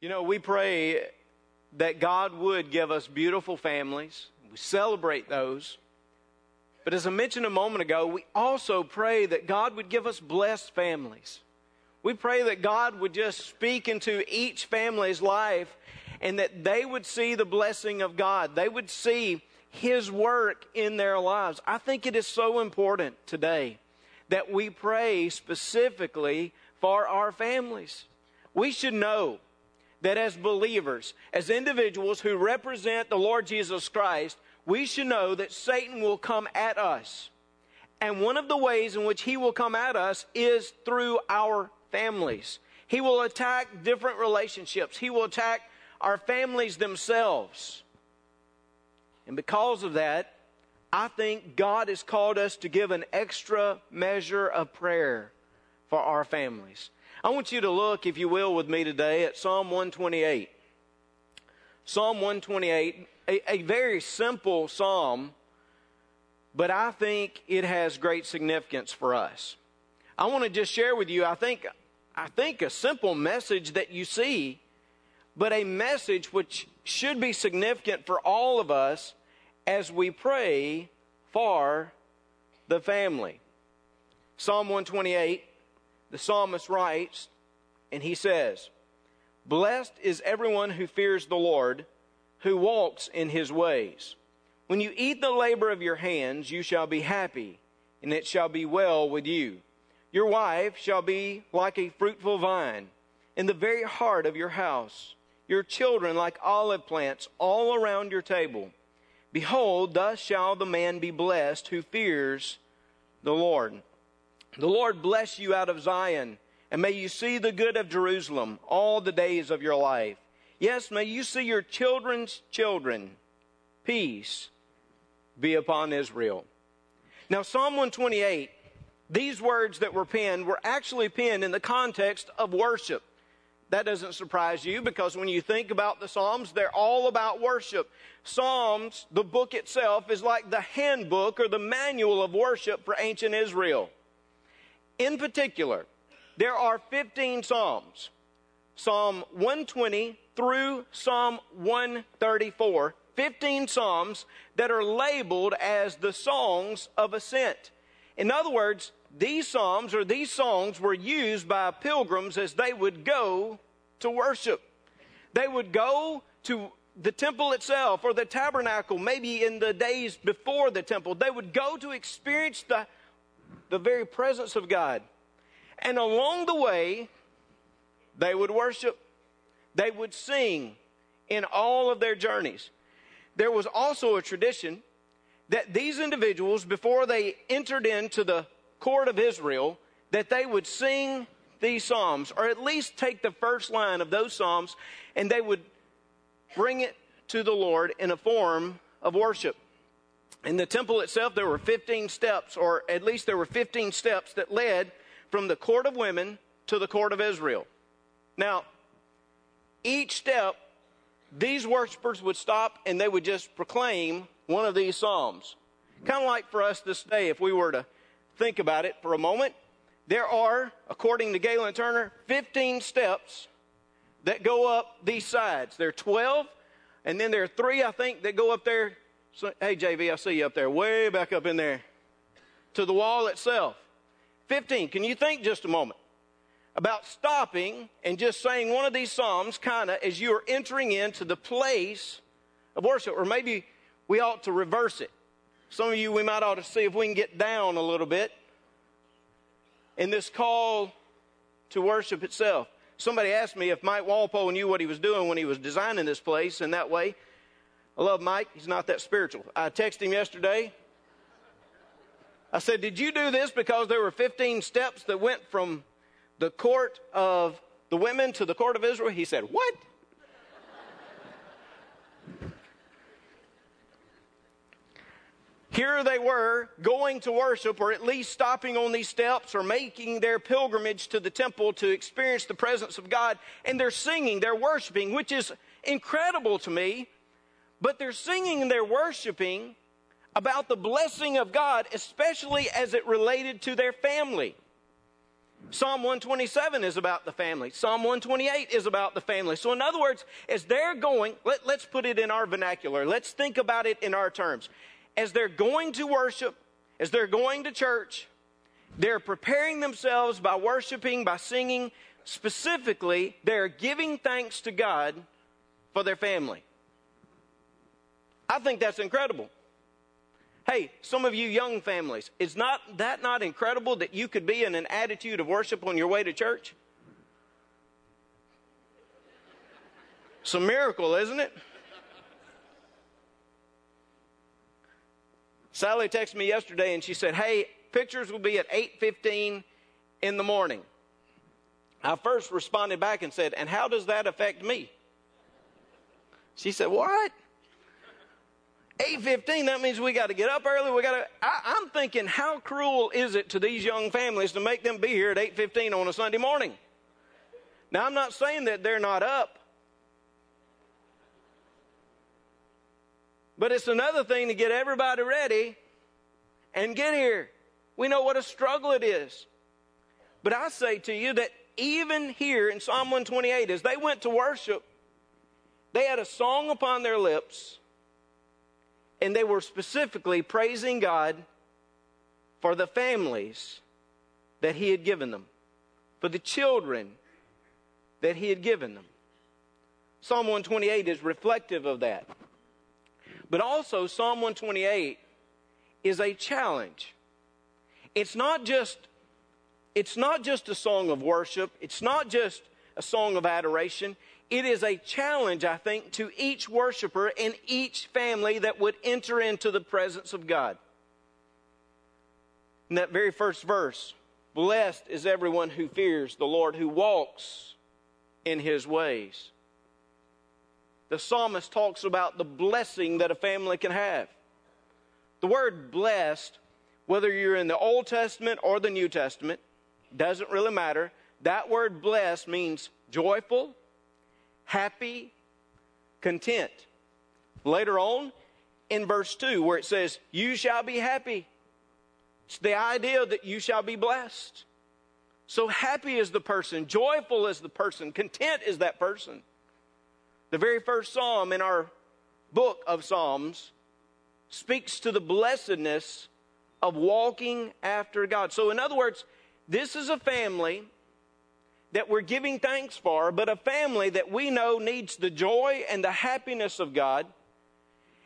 You know, we pray that God would give us beautiful families. We celebrate those. But as I mentioned a moment ago, we also pray that God would give us blessed families. We pray that God would just speak into each family's life and that they would see the blessing of God. They would see His work in their lives. I think it is so important today that we pray specifically for our families. We should know that as believers, as individuals who represent the Lord Jesus Christ, we should know that Satan will come at us. And one of the ways in which he will come at us is through our families. He will attack different relationships. He will attack our families themselves. And because of that, I think God has called us to give an extra measure of prayer for our families. I want you to look, if you will, with me today at Psalm 128. Psalm 128, a, a very simple psalm, but I think it has great significance for us. I want to just share with you, I think, I think a simple message that you see, but a message which should be significant for all of us as we pray for the family. Psalm 128 the psalmist writes, and he says, Blessed is everyone who fears the Lord, who walks in his ways. When you eat the labor of your hands, you shall be happy, and it shall be well with you. Your wife shall be like a fruitful vine in the very heart of your house, your children like olive plants all around your table. Behold, thus shall the man be blessed who fears the Lord. The Lord bless you out of Zion, and may you see the good of Jerusalem all the days of your life. Yes, may you see your children's children. Peace be upon Israel. Now, Psalm 128, these words that were penned were actually penned in the context of worship. That doesn't surprise you because when you think about the Psalms, they're all about worship. Psalms, the book itself, is like the handbook or the manual of worship for ancient Israel. In particular, there are 15 Psalms, Psalm 120 through Psalm 134, 15 Psalms that are labeled as the songs of ascent. In other words, these Psalms or these songs were used by pilgrims as they would go to worship. They would go to the temple itself or the tabernacle, maybe in the days before the temple. They would go to experience the the very presence of God. And along the way, they would worship, they would sing in all of their journeys. There was also a tradition that these individuals, before they entered into the court of Israel, that they would sing these psalms, or at least take the first line of those psalms, and they would bring it to the Lord in a form of worship. In the temple itself, there were 15 steps, or at least there were 15 steps that led from the court of women to the court of Israel. Now, each step, these worshipers would stop and they would just proclaim one of these psalms. Kind of like for us this day, if we were to think about it for a moment, there are, according to Galen Turner, 15 steps that go up these sides. There are 12, and then there are three, I think, that go up there so, hey, JV, I see you up there, way back up in there, to the wall itself. 15. Can you think just a moment about stopping and just saying one of these Psalms kind of as you are entering into the place of worship? Or maybe we ought to reverse it. Some of you, we might ought to see if we can get down a little bit in this call to worship itself. Somebody asked me if Mike Walpole knew what he was doing when he was designing this place in that way. I love Mike. He's not that spiritual. I texted him yesterday. I said, Did you do this because there were 15 steps that went from the court of the women to the court of Israel? He said, What? Here they were going to worship, or at least stopping on these steps, or making their pilgrimage to the temple to experience the presence of God, and they're singing, they're worshiping, which is incredible to me but they're singing and they're worshiping about the blessing of God, especially as it related to their family. Psalm 127 is about the family. Psalm 128 is about the family. So, in other words, as they're going, let, let's put it in our vernacular. Let's think about it in our terms. As they're going to worship, as they're going to church, they're preparing themselves by worshiping, by singing. Specifically, they're giving thanks to God for their family. I think that's incredible. Hey, some of you young families, is not that not incredible that you could be in an attitude of worship on your way to church? It's a miracle, isn't it? Sally texted me yesterday and she said, "Hey, pictures will be at 8:15 in the morning." I first responded back and said, "And how does that affect me?" She said, "What?" 8.15 that means we got to get up early we got to I, am thinking how cruel is it to these young families to make them be here at 8.15 on a sunday morning? Now i'm not saying that they're not up. But it's another thing to get everybody ready and get here. We know what a struggle it is. But i say to you that even here in psalm 128 as they went to worship they had a song upon their lips and they were specifically praising God for the families that He had given them, for the children that He had given them. Psalm 128 is reflective of that. But also, Psalm 128 is a challenge. It's not just it's not just a song of worship, it's not just a song of adoration it is a challenge, I think, to each worshiper and each family that would enter into the presence of God. In that very first verse, blessed is everyone who fears the Lord, who walks in his ways. The psalmist talks about the blessing that a family can have. The word blessed, whether you're in the Old Testament or the New Testament, doesn't really matter. That word blessed means joyful, happy, content. Later on in verse 2, where it says, You shall be happy, it's the idea that you shall be blessed. So happy is the person, joyful is the person, content is that person. The very first psalm in our book of Psalms speaks to the blessedness of walking after God. So, in other words, this is a family that we're giving thanks for, but a family that we know needs the joy and the happiness of God.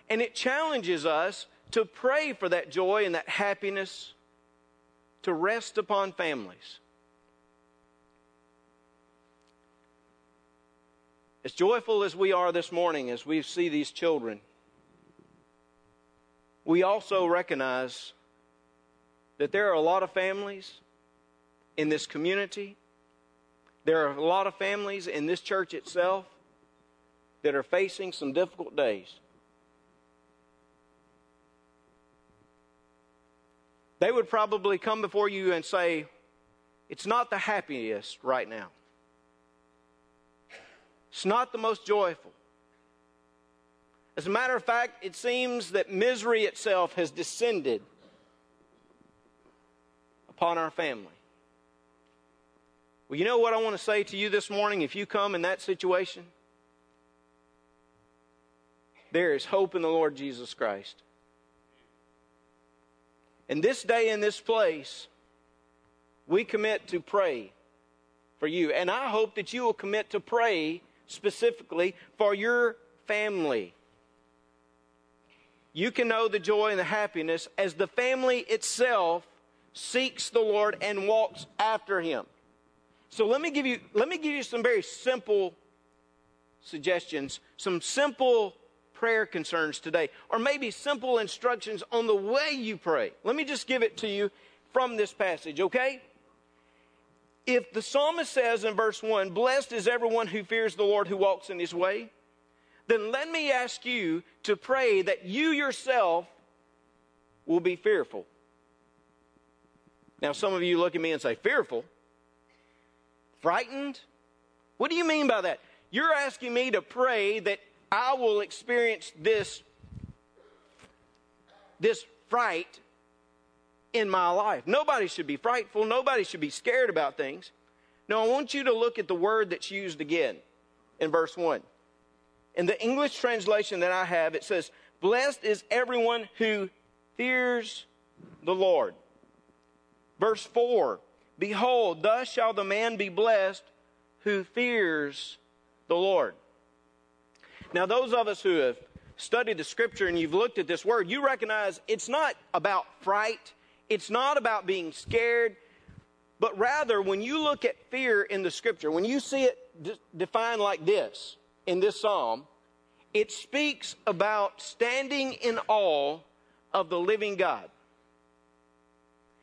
And it challenges us to pray for that joy and that happiness to rest upon families. As joyful as we are this morning as we see these children, we also recognize that there are a lot of families in this community there are a lot of families in this church itself that are facing some difficult days. They would probably come before you and say, It's not the happiest right now. It's not the most joyful. As a matter of fact, it seems that misery itself has descended upon our family. Well, you know what I want to say to you this morning if you come in that situation? There is hope in the Lord Jesus Christ. And this day in this place, we commit to pray for you. And I hope that you will commit to pray specifically for your family. You can know the joy and the happiness as the family itself seeks the Lord and walks after Him. So let me give you let me give you some very simple suggestions, some simple prayer concerns today, or maybe simple instructions on the way you pray. Let me just give it to you from this passage, okay? If the psalmist says in verse 1, Blessed is everyone who fears the Lord who walks in his way, then let me ask you to pray that you yourself will be fearful. Now, some of you look at me and say, Fearful? Frightened? What do you mean by that? You're asking me to pray that I will experience this, this fright in my life. Nobody should be frightful. Nobody should be scared about things. Now, I want you to look at the word that's used again in verse 1. In the English translation that I have, it says, Blessed is everyone who fears the Lord. Verse 4 Behold, thus shall the man be blessed who fears the Lord. Now, those of us who have studied the scripture and you've looked at this word, you recognize it's not about fright, it's not about being scared, but rather when you look at fear in the scripture, when you see it de- defined like this in this psalm, it speaks about standing in awe of the living God.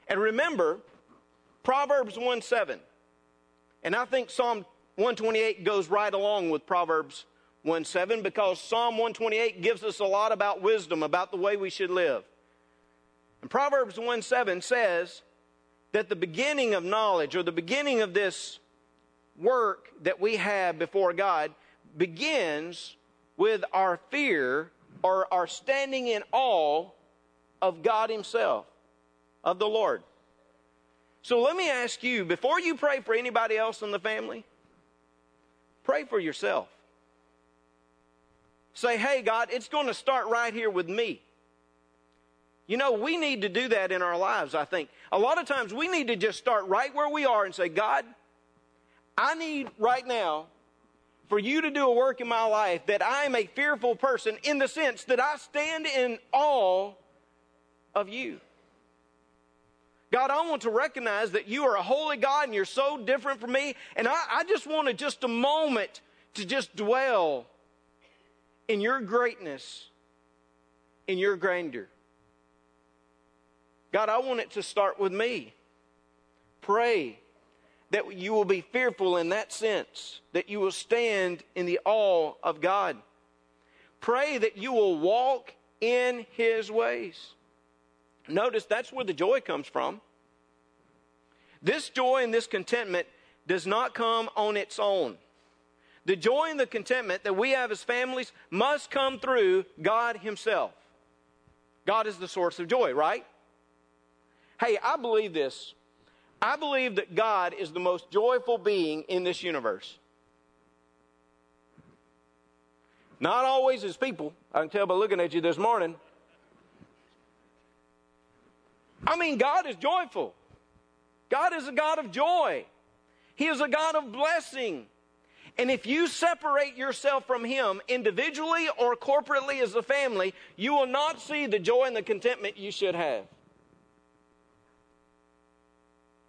And remember, Proverbs 1 7. And I think Psalm 128 goes right along with Proverbs 1 7 because Psalm 128 gives us a lot about wisdom, about the way we should live. And Proverbs 1 7 says that the beginning of knowledge or the beginning of this work that we have before God begins with our fear or our standing in awe of God Himself, of the Lord. So let me ask you before you pray for anybody else in the family, pray for yourself. Say, hey, God, it's going to start right here with me. You know, we need to do that in our lives, I think. A lot of times we need to just start right where we are and say, God, I need right now for you to do a work in my life that I am a fearful person in the sense that I stand in awe of you. God, I want to recognize that you are a holy God and you're so different from me. And I, I just wanted just a moment to just dwell in your greatness, in your grandeur. God, I want it to start with me. Pray that you will be fearful in that sense, that you will stand in the awe of God. Pray that you will walk in His ways. Notice that's where the joy comes from. This joy and this contentment does not come on its own. The joy and the contentment that we have as families must come through God Himself. God is the source of joy, right? Hey, I believe this. I believe that God is the most joyful being in this universe. Not always as people. I can tell by looking at you this morning. I mean, God is joyful. God is a God of joy. He is a God of blessing. And if you separate yourself from Him individually or corporately as a family, you will not see the joy and the contentment you should have.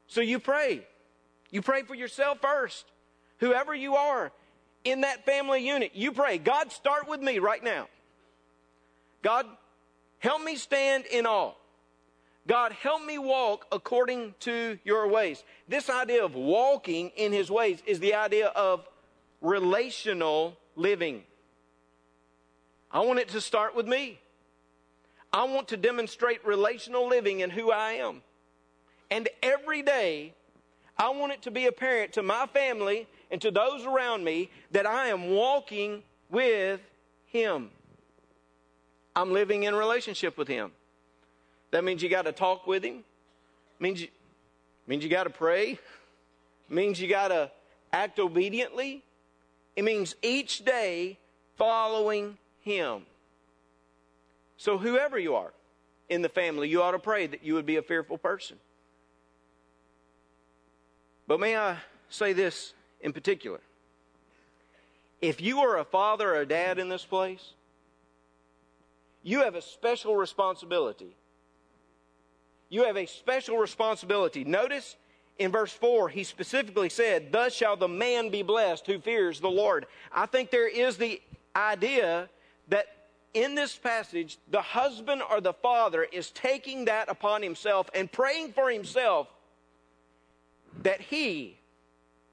So you pray. You pray for yourself first. Whoever you are in that family unit, you pray. God, start with me right now. God, help me stand in awe. God, help me walk according to your ways. This idea of walking in his ways is the idea of relational living. I want it to start with me. I want to demonstrate relational living in who I am. And every day, I want it to be apparent to my family and to those around me that I am walking with Him. I'm living in relationship with Him. That means you got to talk with Him. Means you, means you got to pray. Means you got to act obediently. It means each day following Him. So, whoever you are in the family, you ought to pray that you would be a fearful person. But may I say this in particular? If you are a father or a dad in this place, you have a special responsibility. You have a special responsibility. Notice in verse 4, he specifically said, Thus shall the man be blessed who fears the Lord. I think there is the idea that in this passage, the husband or the father is taking that upon himself and praying for himself that he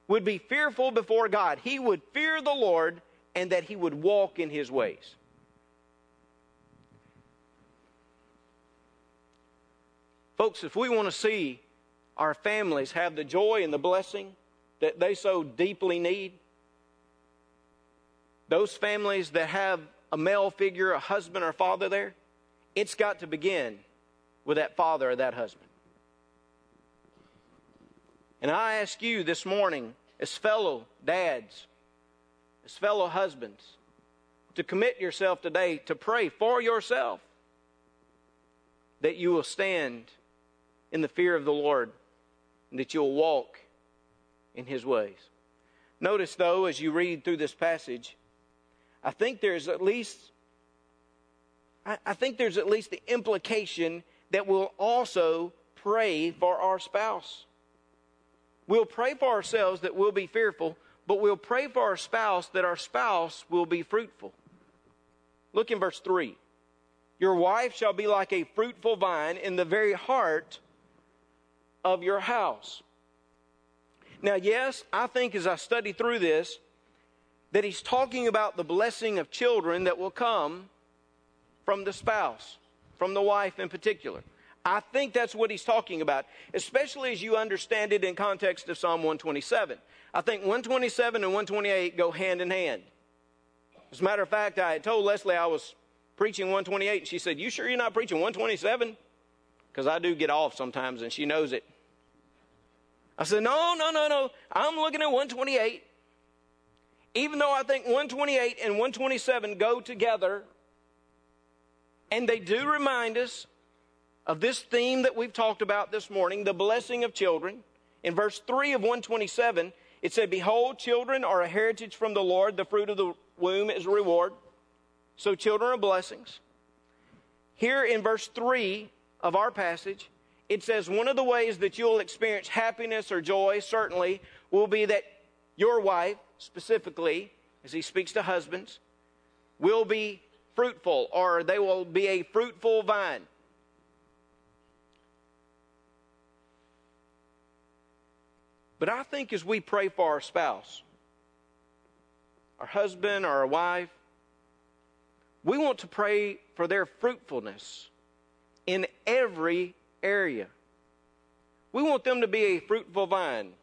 would be fearful before God. He would fear the Lord and that he would walk in his ways. Folks, if we want to see our families have the joy and the blessing that they so deeply need, those families that have a male figure, a husband or father there, it's got to begin with that father or that husband. And I ask you this morning, as fellow dads, as fellow husbands, to commit yourself today to pray for yourself that you will stand in the fear of the Lord and that you'll walk in his ways. Notice, though, as you read through this passage, I think there's at least I, think there's at least the implication that we'll also pray for our spouse. We'll pray for ourselves that we'll be fearful, but we'll pray for our spouse that our spouse will be fruitful. Look in verse 3. Your wife shall be like a fruitful vine in the very heart of your house. Now, yes, I think as I study through this, that he's talking about the blessing of children that will come from the spouse, from the wife in particular. I think that's what he's talking about, especially as you understand it in context of Psalm 127. I think 127 and 128 go hand in hand. As a matter of fact, I had told Leslie I was preaching 128, and she said, You sure you're not preaching 127? Because I do get off sometimes, and she knows it. I said, No, no, no, no. I'm looking at 128. Even though I think 128 and 127 go together, and they do remind us of this theme that we've talked about this morning, the blessing of children. In verse 3 of 127, it said, Behold, children are a heritage from the Lord, the fruit of the womb is a reward. So children are blessings. Here in verse 3 of our passage, it says one of the ways that you'll experience happiness or joy, certainly, will be that your wife, specifically, as he speaks to husbands, will be fruitful or they will be a fruitful vine. But I think as we pray for our spouse, our husband or our wife, we want to pray for their fruitfulness in every area. We want them to be a fruitful vine.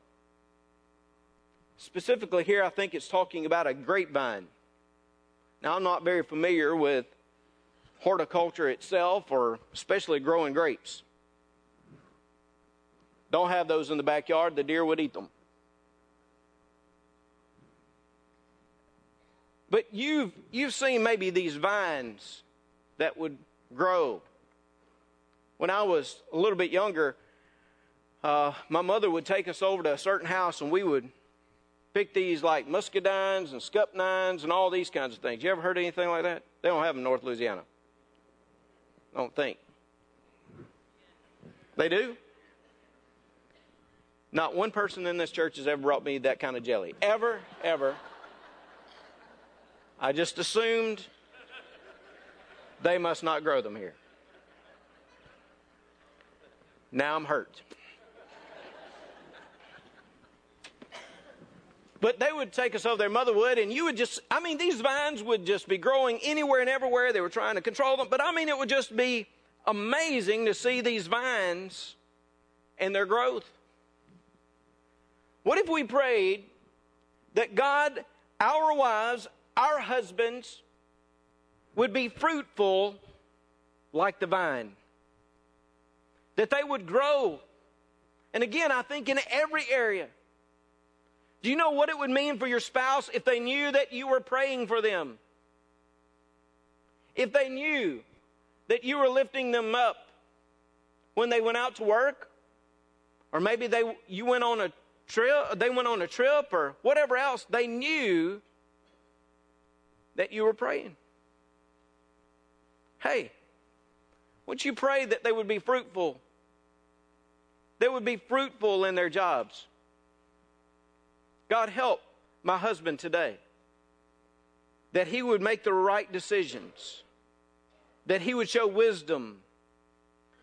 Specifically, here I think it's talking about a grapevine. Now, I'm not very familiar with horticulture itself or especially growing grapes. Don't have those in the backyard, the deer would eat them. But you've, you've seen maybe these vines that would grow. When I was a little bit younger, uh, my mother would take us over to a certain house and we would pick these like muscadines and scuppernongs and all these kinds of things. You ever heard anything like that? They don't have them in North Louisiana. Don't think. They do? Not one person in this church has ever brought me that kind of jelly. Ever, ever. I just assumed they must not grow them here. Now I'm hurt. But they would take us over there, mother would, and you would just, I mean, these vines would just be growing anywhere and everywhere. They were trying to control them. But I mean, it would just be amazing to see these vines and their growth. What if we prayed that God, our wives, our husbands would be fruitful like the vine? That they would grow. And again, I think in every area. Do you know what it would mean for your spouse if they knew that you were praying for them? If they knew that you were lifting them up when they went out to work, or maybe they you went on a trip, they went on a trip or whatever else, they knew that you were praying. Hey, would you pray that they would be fruitful? They would be fruitful in their jobs. God help my husband today that he would make the right decisions, that he would show wisdom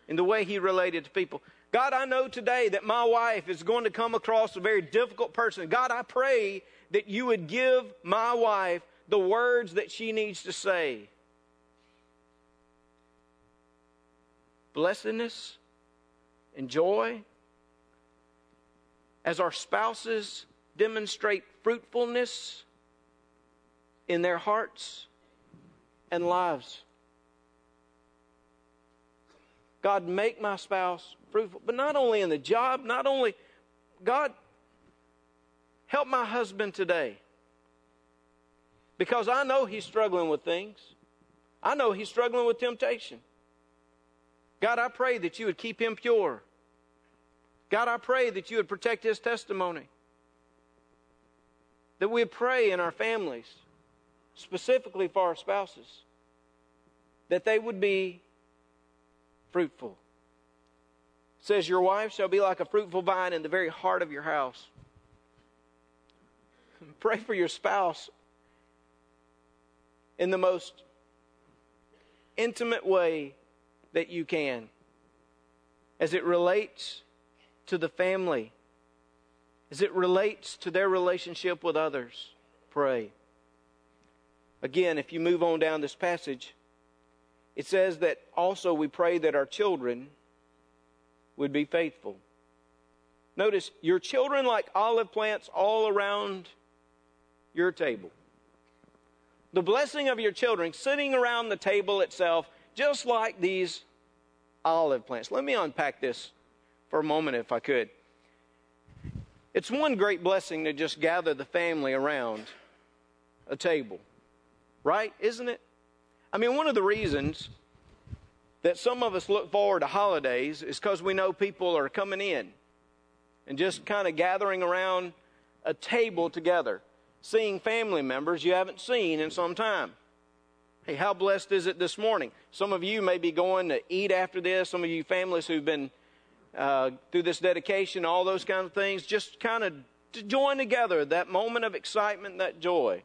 in the way he related to people. God, I know today that my wife is going to come across a very difficult person. God, I pray that you would give my wife the words that she needs to say. Blessedness and joy as our spouses demonstrate fruitfulness in their hearts and lives. God, make my spouse fruitful, but not only in the job, not only, God, help my husband today. Because I know he's struggling with things. I know he's struggling with temptation. God, I pray that you would keep him pure. God, I pray that you would protect his testimony. That we pray in our families, specifically for our spouses, that they would be fruitful. It says, Your wife shall be like a fruitful vine in the very heart of your house. Pray for your spouse in the most intimate way that you can as it relates to the family, as it relates to their relationship with others. Pray. Again, if you move on down this passage, it says that also we pray that our children would be faithful. Notice, your children like olive plants all around your table. The blessing of your children sitting around the table itself, just like these olive plants. Let me unpack this for a moment, if I could. It's one great blessing to just gather the family around a table, right? Isn't it? I mean, one of the reasons that some of us look forward to holidays is because we know people are coming in and just kind of gathering around a table together, seeing family members you haven't seen in some time. Hey, how blessed is it this morning? Some of you may be going to eat after this. Some of you families who've been uh, through this dedication, all those kinds of things, just kind of to join together that moment of excitement, that joy.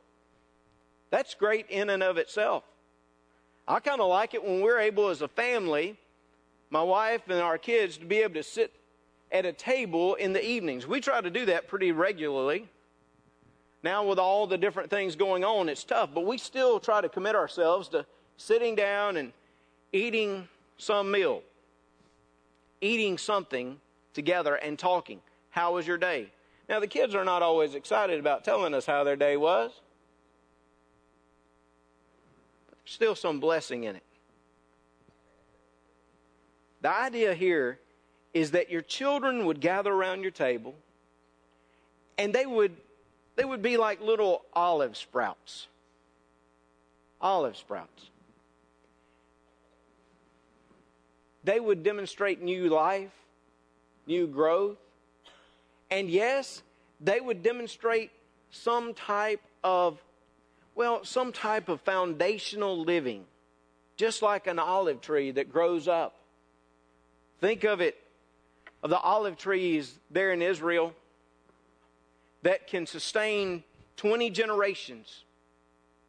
That's great in and of itself. I kind of like it when we're able as a family, my wife and our kids, to be able to sit at a table in the evenings. We try to do that pretty regularly. Now, with all the different things going on, it's tough, but we still try to commit ourselves to sitting down and eating some meal, eating something together and talking. How was your day? Now, the kids are not always excited about telling us how their day was. But there's still some blessing in it. The idea here is that your children would gather around your table and they would they would be like little olive sprouts. Olive sprouts. They would demonstrate new life, new growth, and yes, they would demonstrate some type of well, some type of foundational living, just like an olive tree that grows up. Think of it, of the olive trees there in Israel that can sustain 20 generations.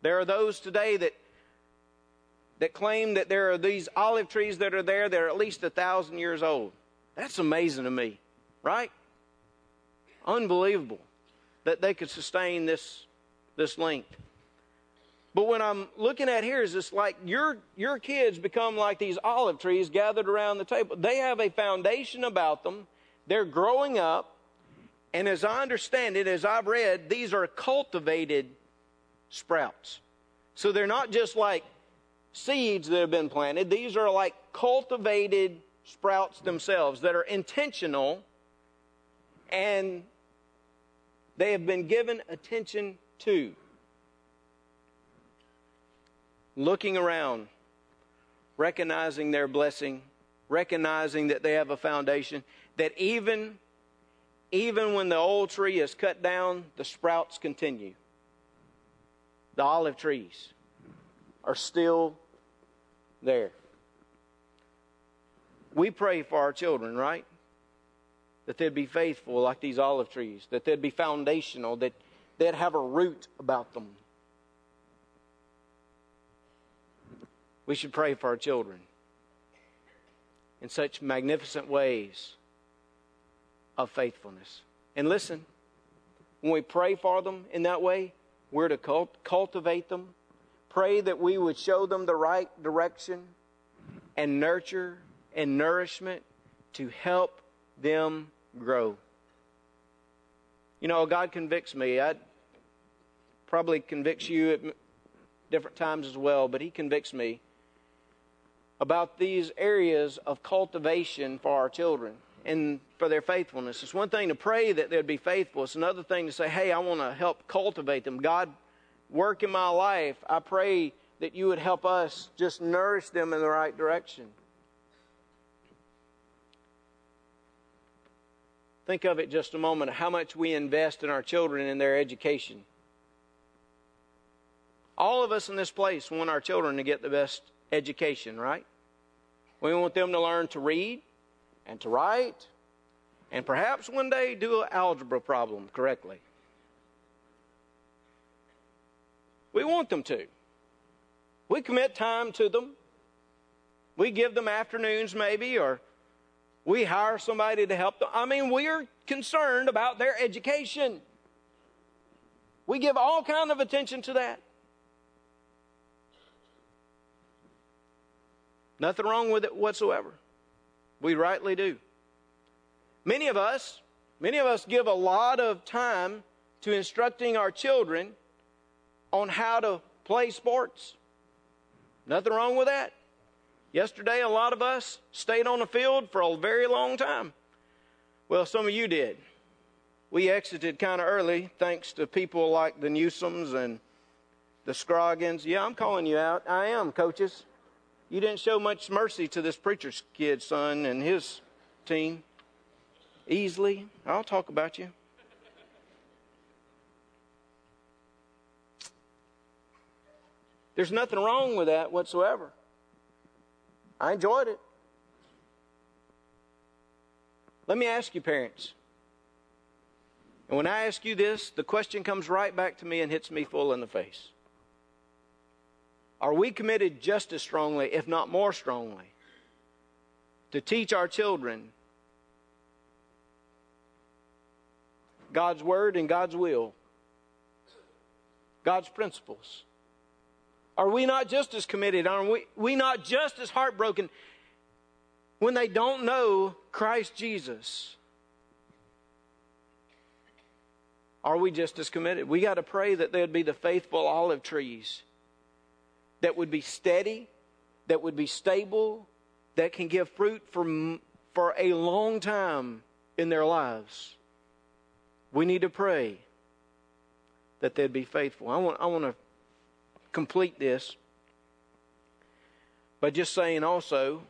There are those today that that claim that there are these olive trees that are there that are at least a thousand years old. That's amazing to me, right? Unbelievable that they could sustain this this length. But what I'm looking at here is it's like your, your kids become like these olive trees gathered around the table. They have a foundation about them. They're growing up. And as I understand it, as I've read, these are cultivated sprouts. So they're not just like seeds that have been planted, these are like cultivated sprouts themselves that are intentional and they have been given attention to looking around, recognizing their blessing, recognizing that they have a foundation, that even even when the old tree is cut down, the sprouts continue. The olive trees are still there. We pray for our children, right? That they'd be faithful like these olive trees, that they'd be foundational, that they'd have a root about them, we should pray for our children in such magnificent ways of faithfulness. And listen, when we pray for them in that way, we're to cult- cultivate them, pray that we would show them the right direction and nurture and nourishment to help them grow. You know, God convicts me. I probably convicts you at different times as well, but He convicts me about these areas of cultivation for our children. And for their faithfulness. It's one thing to pray that they'd be faithful. It's another thing to say, hey, I want to help cultivate them. God, work in my life. I pray that you would help us just nourish them in the right direction. Think of it just a moment how much we invest in our children and their education. All of us in this place want our children to get the best education, right? We want them to learn to read and to write and perhaps one day do an algebra problem correctly. We want them to. We commit time to them. We give them afternoons, maybe, or we hire somebody to help them. I mean, we're concerned about their education. We give all kind of attention to that. Nothing wrong with it whatsoever. We rightly do. Many of us, many of us give a lot of time to instructing our children on how to play sports. Nothing wrong with that. Yesterday, a lot of us stayed on the field for a very long time. Well, some of you did. We exited kind of early thanks to people like the Newsoms and the Scroggins. Yeah, I'm calling you out. I am, coaches. You didn't show much mercy to this preacher's kid, son, and his team. Easily. I'll talk about you. There's nothing wrong with that whatsoever. I enjoyed it. Let me ask you, parents. And when I ask you this, the question comes right back to me and hits me full in the face. Are we committed just as strongly, if not more strongly, to teach our children God's Word and God's will, God's principles? Are we not just as committed? Are we, we not just as heartbroken when they don't know Christ Jesus? Are we just as committed? We got to pray that there'd be the faithful olive trees that would be steady, that would be stable, that can give fruit for, for a long time in their lives. We need to pray that they'd be faithful. I want, I want to complete this by just saying also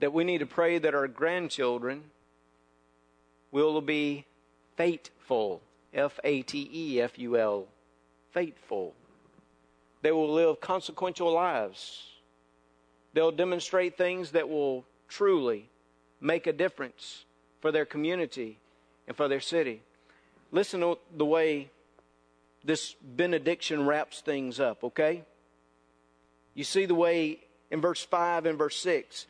that we need to pray that our grandchildren will be faithful. F A T E F U L. Faithful. They will live consequential lives. They'll demonstrate things that will truly make a difference for their community and for their city. Listen to the way this benediction wraps things up, okay? You see the way in verse 5 and verse 6,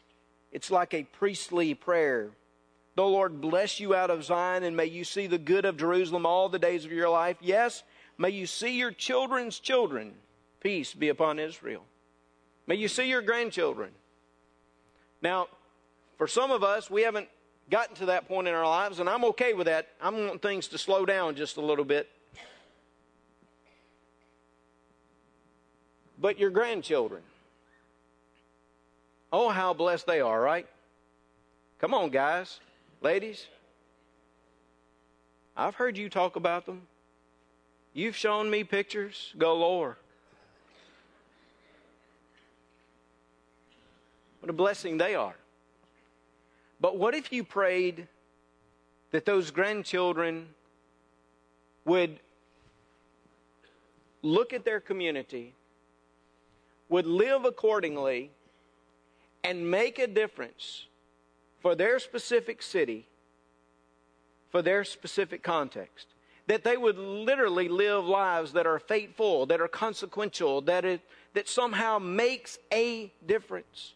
it's like a priestly prayer. The Lord bless you out of Zion, and may you see the good of Jerusalem all the days of your life. Yes, may you see your children's children. Peace be upon Israel. May you see your grandchildren. Now, for some of us, we haven't gotten to that point in our lives, and I'm okay with that. I want things to slow down just a little bit. But your grandchildren, oh, how blessed they are, right? Come on, guys, ladies. I've heard you talk about them. You've shown me pictures galore. What a blessing they are. But what if you prayed that those grandchildren would look at their community, would live accordingly, and make a difference for their specific city, for their specific context? That they would literally live lives that are fateful, that are consequential, that, it, that somehow makes a difference.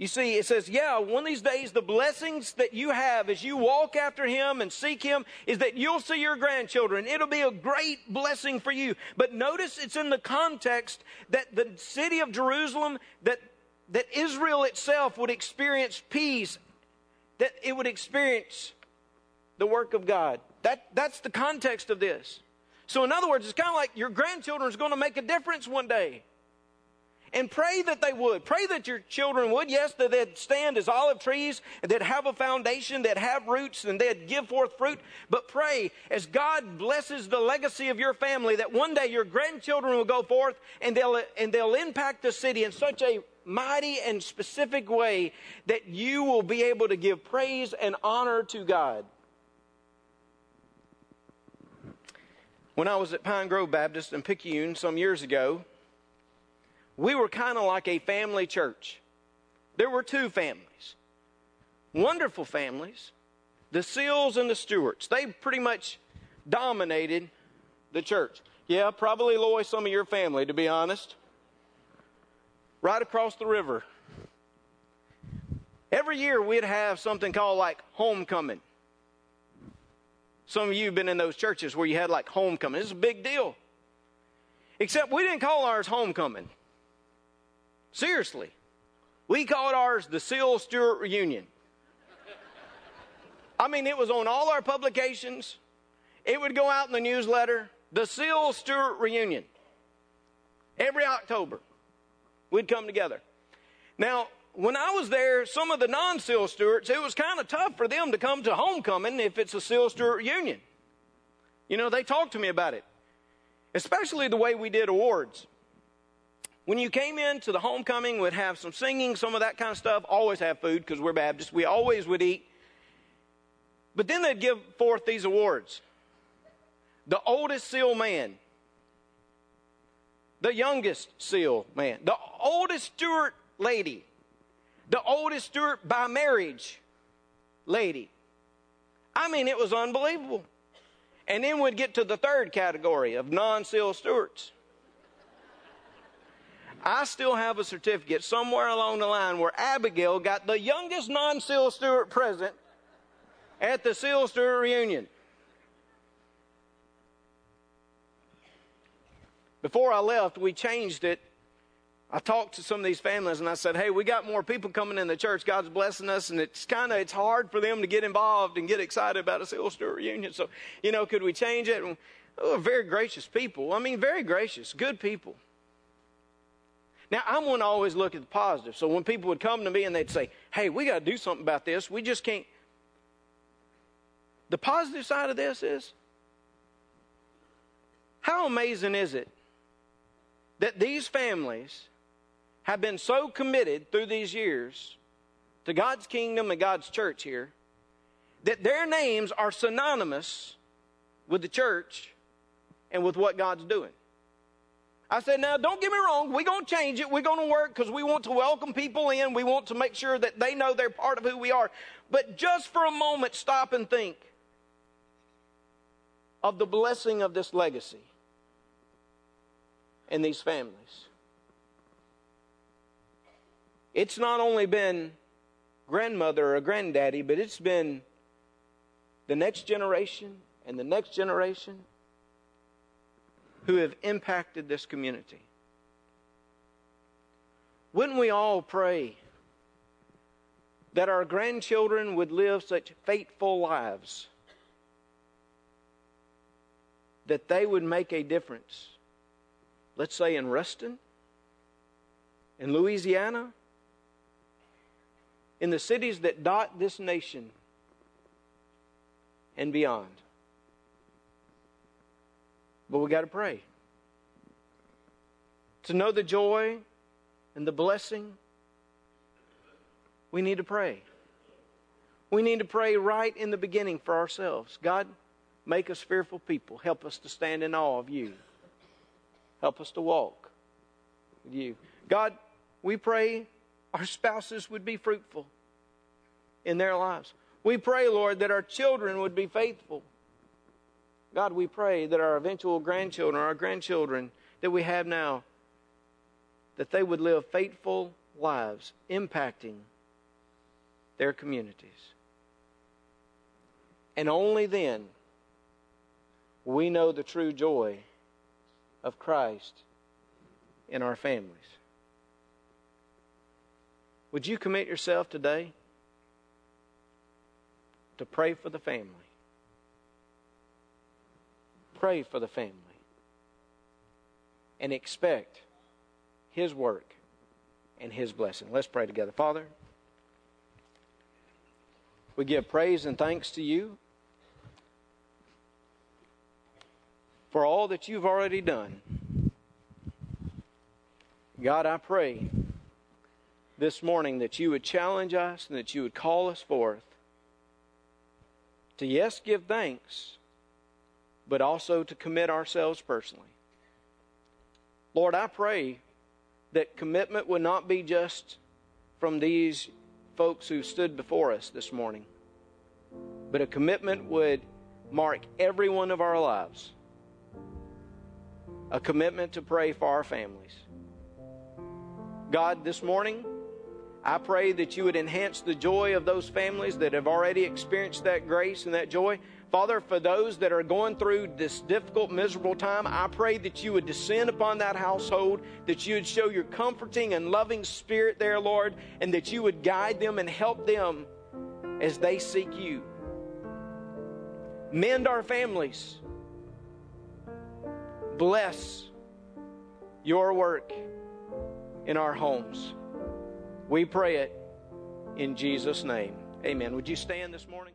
You see, it says, yeah, one of these days, the blessings that you have as you walk after Him and seek Him is that you'll see your grandchildren. It'll be a great blessing for you. But notice it's in the context that the city of Jerusalem, that, that Israel itself would experience peace, that it would experience the work of God. That, that's the context of this. So, in other words, it's kind of like your grandchildren is going to make a difference one day. And pray that they would. Pray that your children would. Yes, that they'd stand as olive trees, that have a foundation, that have roots, and they'd give forth fruit. But pray as God blesses the legacy of your family that one day your grandchildren will go forth and they'll, and they'll impact the city in such a mighty and specific way that you will be able to give praise and honor to God. When I was at Pine Grove Baptist in Picayune some years ago, we were kind of like a family church. There were two families, wonderful families, the Seals and the Stewarts. They pretty much dominated the church. Yeah, probably Loy, some of your family, to be honest. Right across the river. Every year we'd have something called like homecoming. Some of you have been in those churches where you had like homecoming. It's a big deal. Except we didn't call ours homecoming. Seriously. We called ours the Seal Stewart Reunion. I mean, it was on all our publications. It would go out in the newsletter. The Seal Stewart Reunion. Every October, we'd come together. Now, when I was there, some of the non Seal Stewarts, it was kind of tough for them to come to homecoming if it's a Seal Stewart reunion. You know, they talked to me about it, especially the way we did awards. When you came in to the homecoming, we'd have some singing, some of that kind of stuff. Always have food because we're Baptists. We always would eat. But then they'd give forth these awards the oldest seal man, the youngest seal man, the oldest Stewart lady, the oldest Stewart by marriage lady. I mean, it was unbelievable. And then we'd get to the third category of non Seal Stewarts. I still have a certificate somewhere along the line where Abigail got the youngest non Seal Stewart present at the Seal Stewart reunion. Before I left, we changed it I talked to some of these families and I said, "Hey, we got more people coming in the church. God's blessing us, and it's kind of it's hard for them to get involved and get excited about a Seal Stewart reunion. So, you know, could we change it?" And, oh, very gracious people. I mean, very gracious, good people. Now, I'm one to always look at the positive. So when people would come to me and they'd say, "Hey, we got to do something about this. We just can't." The positive side of this is, how amazing is it that these families have been so committed through these years to God's kingdom and God's church here that their names are synonymous with the church and with what God's doing. I said, now don't get me wrong, we're going to change it. We're going to work because we want to welcome people in. We want to make sure that they know they're part of who we are. But just for a moment, stop and think of the blessing of this legacy and these families. It's not only been grandmother or granddaddy, but it's been the next generation and the next generation who have impacted this community. Wouldn't we all pray that our grandchildren would live such faithful lives that they would make a difference? Let's say in Ruston, in Louisiana, in the cities that dot this nation and beyond. But we got to pray. To know the joy and the blessing, we need to pray. We need to pray right in the beginning for ourselves. God, make us fearful people. Help us to stand in awe of you. Help us to walk with you. God, we pray our spouses would be fruitful in their lives. We pray, Lord, that our children would be faithful. God, we pray that our eventual grandchildren, our grandchildren that we have now, that they would live faithful lives, impacting their communities. And only then we know the true joy of Christ in our families. Would you commit yourself today to pray for the family? Pray for the family and expect His work and His blessing. Let's pray together. Father, we give praise and thanks to you for all that you've already done. God, I pray this morning that you would challenge us and that you would call us forth to, yes, give thanks, but also to commit ourselves personally. Lord, I pray that commitment would not be just from these folks who stood before us this morning, but a commitment would mark every one of our lives. A commitment to pray for our families. God, this morning, I pray that you would enhance the joy of those families that have already experienced that grace and that joy. Father, for those that are going through this difficult, miserable time, I pray that you would descend upon that household, that you would show your comforting and loving spirit there, Lord, and that you would guide them and help them as they seek you. Mend our families. Bless your work in our homes. We pray it in Jesus' name. Amen. Would you stand this morning?